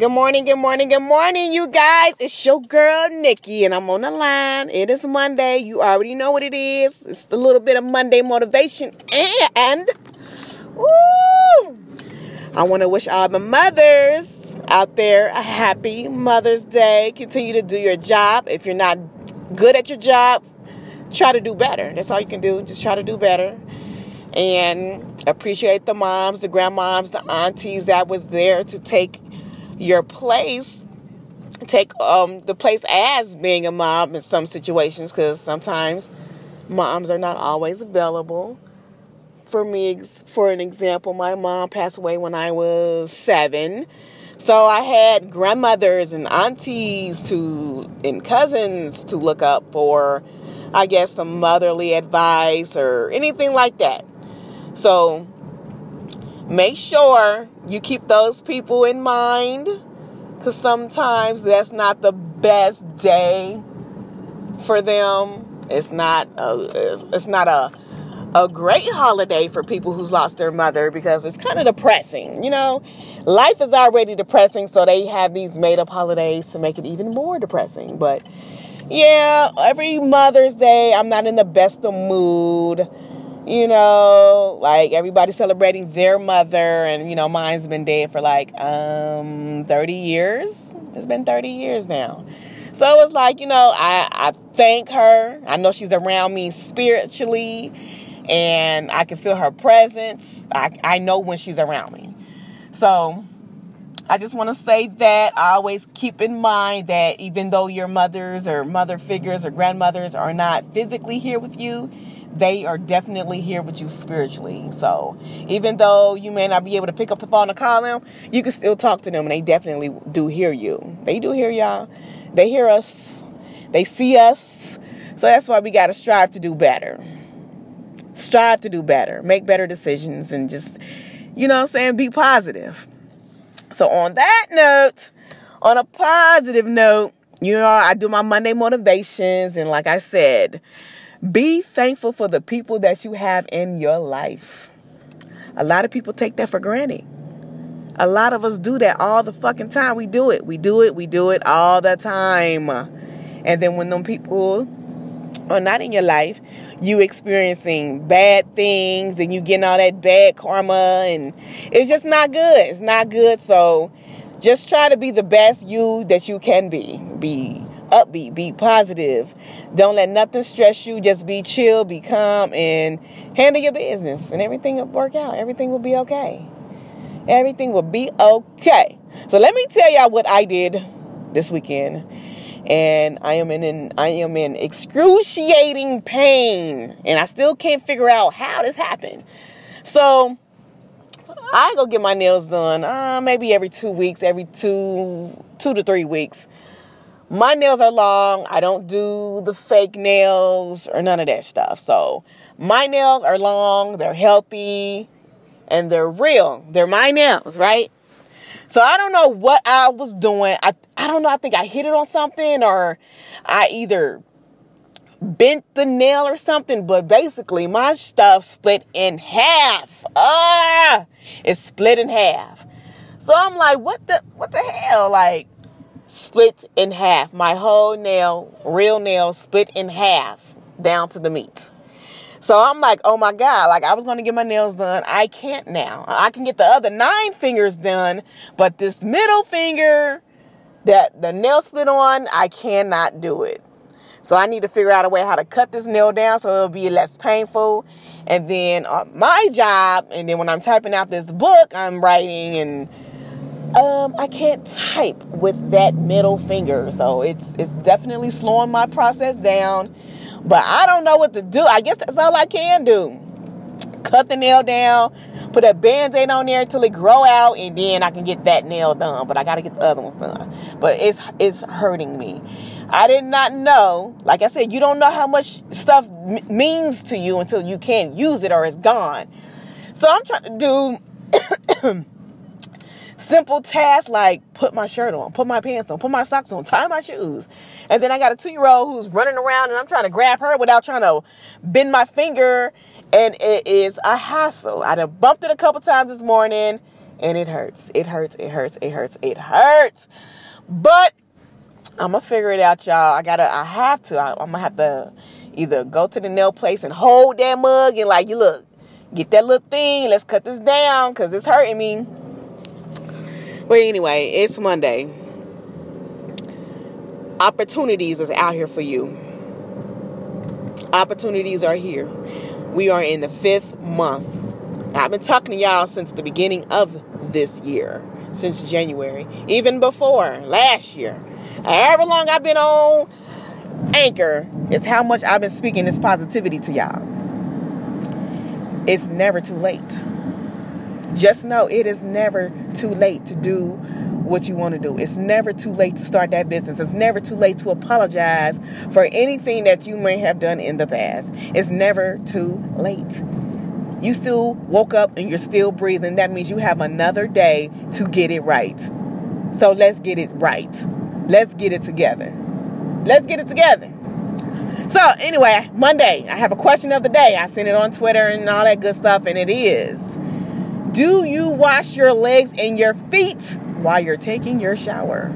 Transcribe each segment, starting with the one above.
Good morning, good morning, good morning, you guys. It's your girl Nikki, and I'm on the line. It is Monday. You already know what it is. It's a little bit of Monday motivation. And, woo! I want to wish all the mothers out there a happy Mother's Day. Continue to do your job. If you're not good at your job, try to do better. That's all you can do. Just try to do better. And appreciate the moms, the grandmoms, the aunties that was there to take your place take um, the place as being a mom in some situations because sometimes moms are not always available. For me, for an example, my mom passed away when I was seven. So I had grandmothers and aunties to and cousins to look up for, I guess, some motherly advice or anything like that. So make sure you keep those people in mind because sometimes that's not the best day for them. It's not a, it's not a a great holiday for people who's lost their mother because it's kind of depressing. You know, life is already depressing, so they have these made up holidays to make it even more depressing. But yeah, every Mother's Day, I'm not in the best of mood you know, like everybody celebrating their mother, and you know, mine's been dead for like um 30 years. It's been 30 years now. So it's like, you know, I, I thank her. I know she's around me spiritually, and I can feel her presence. I, I know when she's around me. So I just want to say that I always keep in mind that even though your mothers or mother figures or grandmothers are not physically here with you, they are definitely here with you spiritually. So even though you may not be able to pick up the phone and call them, you can still talk to them and they definitely do hear you. They do hear y'all. They hear us. They see us. So that's why we got to strive to do better. Strive to do better. Make better decisions and just, you know what I'm saying, be positive. So on that note, on a positive note, you know, I do my Monday motivations and like I said, be thankful for the people that you have in your life. A lot of people take that for granted. A lot of us do that all the fucking time. We do it. We do it. We do it all the time. And then when them people are not in your life, you experiencing bad things and you getting all that bad karma and it's just not good. It's not good. So just try to be the best you that you can be. Be upbeat, be positive. Don't let nothing stress you. Just be chill, be calm, and handle your business, and everything will work out. Everything will be okay. Everything will be okay. So let me tell y'all what I did this weekend. And I am in I am in excruciating pain, and I still can't figure out how this happened. So I go get my nails done, uh, maybe every two weeks, every two two to three weeks my nails are long. I don't do the fake nails or none of that stuff. So my nails are long, they're healthy, and they're real. They're my nails, right? So I don't know what I was doing. I I don't know. I think I hit it on something or I either bent the nail or something, but basically my stuff split in half. Ah, it's split in half. So I'm like, what the what the hell? Like split in half. My whole nail, real nail, split in half down to the meat. So I'm like, oh my God, like I was to get my nails done. I can't now. I can get the other nine fingers done, but this middle finger that the nail split on, I cannot do it. So I need to figure out a way how to cut this nail down so it'll be less painful. And then uh, my job, and then when I'm typing out this book, I'm writing and um, I can't type with that middle finger, so it's it's definitely slowing my process down. But I don't know what to do. I guess that's all I can do. Cut the nail down, put a band-aid on there until it grow out, and then I can get that nail done. But I gotta get the other ones done. But it's it's hurting me. I did not know. Like I said, you don't know how much stuff m- means to you until you can't use it or it's gone. So I'm trying to do simple tasks like put my shirt on, put my pants on, put my socks on, tie my shoes. And then I got a two year old who's running around and I'm trying to grab her without trying to bend my finger. And it is a hassle. I done bumped it a couple times this morning And it hurts. It hurts. It hurts. It hurts. It hurts. But I'm gonna figure it out, y'all. I gotta. I have to. I, I'm gonna have to either go to the nail place and hold that mug and like, you look, get that little thing. Let's cut this down because it's hurting me. But anyway, it's Monday. Opportunities is out here for you. Opportunities are here. We are in the fifth month. I've been talking to y'all since the beginning of this year, since January, even before last year. However long I've been on Anchor is how much I've been speaking this positivity to y'all. It's never too late. Just know it is never too late to do what you want to do. It's never too late to start that business. It's never too late to apologize for anything that you may have done in the past. It's never too late. You still woke up and you're still breathing. That means you have another day to get it right. So let's get it right. Let's get it together. Let's get it together. So, anyway, Monday, I have a question of the day. I sent it on Twitter and all that good stuff, and it is Do you wash your legs and your feet while you're taking your shower.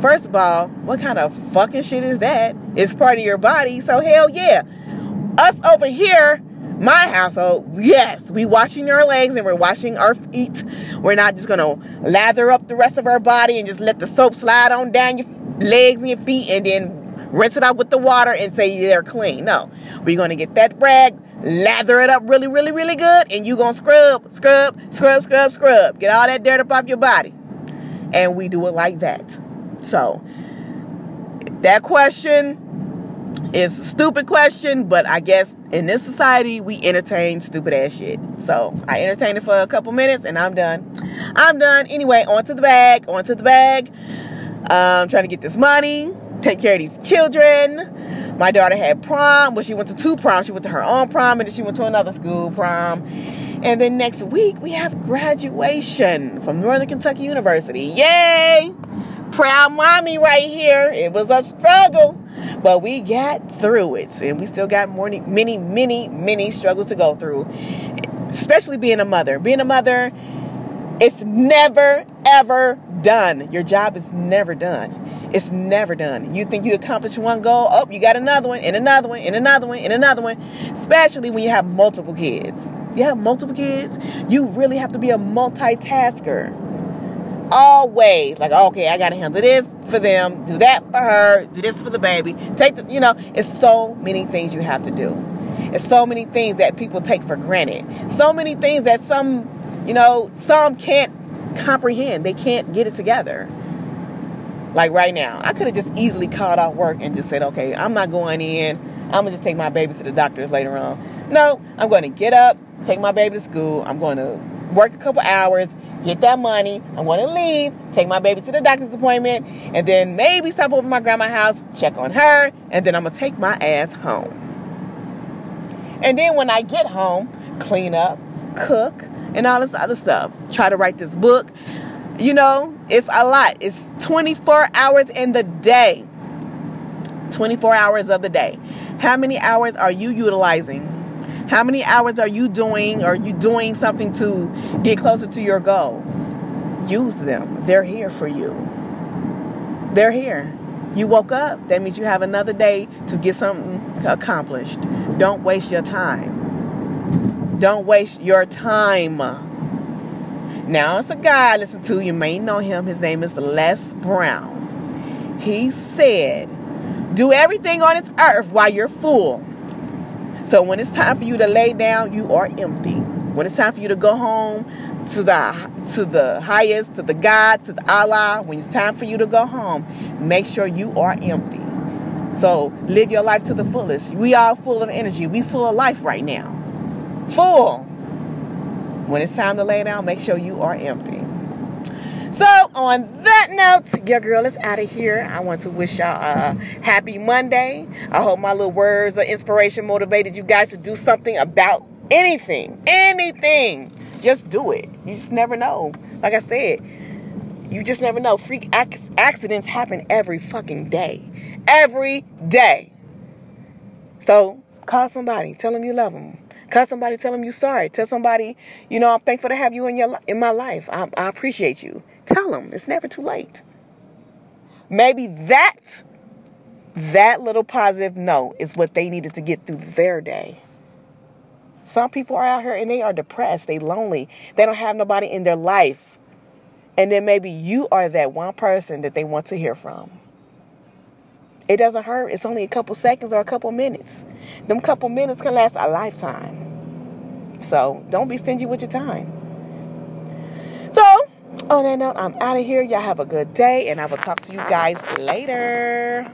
First of all, what kind of fucking shit is that? It's part of your body, so hell yeah. Us over here, my household, yes, we washing our legs and we're washing our feet. We're not just gonna lather up the rest of our body and just let the soap slide on down your legs and your feet and then rinse it out with the water and say they're clean. No, we're gonna get that rag, lather it up really, really, really good, and you gonna scrub, scrub, scrub, scrub, scrub. Get all that dirt up off your body and we do it like that. So, that question is a stupid question, but I guess in this society we entertain stupid ass shit. So I entertained it for a couple minutes and I'm done. I'm done. Anyway, on to the bag, on to the bag. Um, trying to get this money, take care of these children. My daughter had prom. Well, she went to two proms. She went to her own prom and then she went to another school prom. And then next week, we have graduation from Northern Kentucky University. Yay! Proud mommy right here. It was a struggle, but we got through it. And we still got more, many, many, many struggles to go through, especially being a mother. Being a mother, it's never, ever done. Your job is never done. It's never done. You think you accomplished one goal, oh, you got another one, and another one, and another one, and another one, especially when you have multiple kids you have multiple kids, you really have to be a multitasker. Always like, okay, I gotta handle this for them, do that for her, do this for the baby. Take the, you know, it's so many things you have to do. It's so many things that people take for granted. So many things that some, you know, some can't comprehend. They can't get it together. Like right now, I could have just easily called out work and just said, okay, I'm not going in. I'm gonna just take my baby to the doctors later on. No, I'm going to get up, take my baby to school. I'm going to work a couple hours, get that money. I'm going to leave, take my baby to the doctor's appointment, and then maybe stop over my grandma's house, check on her, and then I'm going to take my ass home. And then when I get home, clean up, cook, and all this other stuff. Try to write this book. You know, it's a lot. It's 24 hours in the day. 24 hours of the day. How many hours are you utilizing how many hours are you doing? Are you doing something to get closer to your goal? Use them. They're here for you. They're here. You woke up. That means you have another day to get something accomplished. Don't waste your time. Don't waste your time. Now, it's a guy I listen to. You may know him. His name is Les Brown. He said, Do everything on this earth while you're full so when it's time for you to lay down, you are empty. When it's time for you to go home to the to the highest, to the God, to the Allah, when it's time for you to go home, make sure you are empty. So live your life to the fullest. We are full of energy. We full of life right now. Full. When it's time to lay down, make sure you are empty. So, on that note, your girl is out of here. I want to wish y'all a happy Monday. I hope my little words of inspiration motivated you guys to do something about anything. Anything. Just do it. You just never know. Like I said, you just never know. Freak accidents happen every fucking day. Every day. So, call somebody. Tell them you love them. Call somebody, tell them you're sorry. Tell somebody, you know, I'm thankful to have you in your in my life. I, I appreciate you. Tell them it's never too late. Maybe that that little positive note is what they needed to get through their day. Some people are out here and they are depressed, they lonely, they don't have nobody in their life. And then maybe you are that one person that they want to hear from. It doesn't hurt. It's only a couple seconds or a couple minutes. Them couple minutes can last a lifetime. So don't be stingy with your time. So, on that note, I'm out of here. Y'all have a good day, and I will talk to you guys later.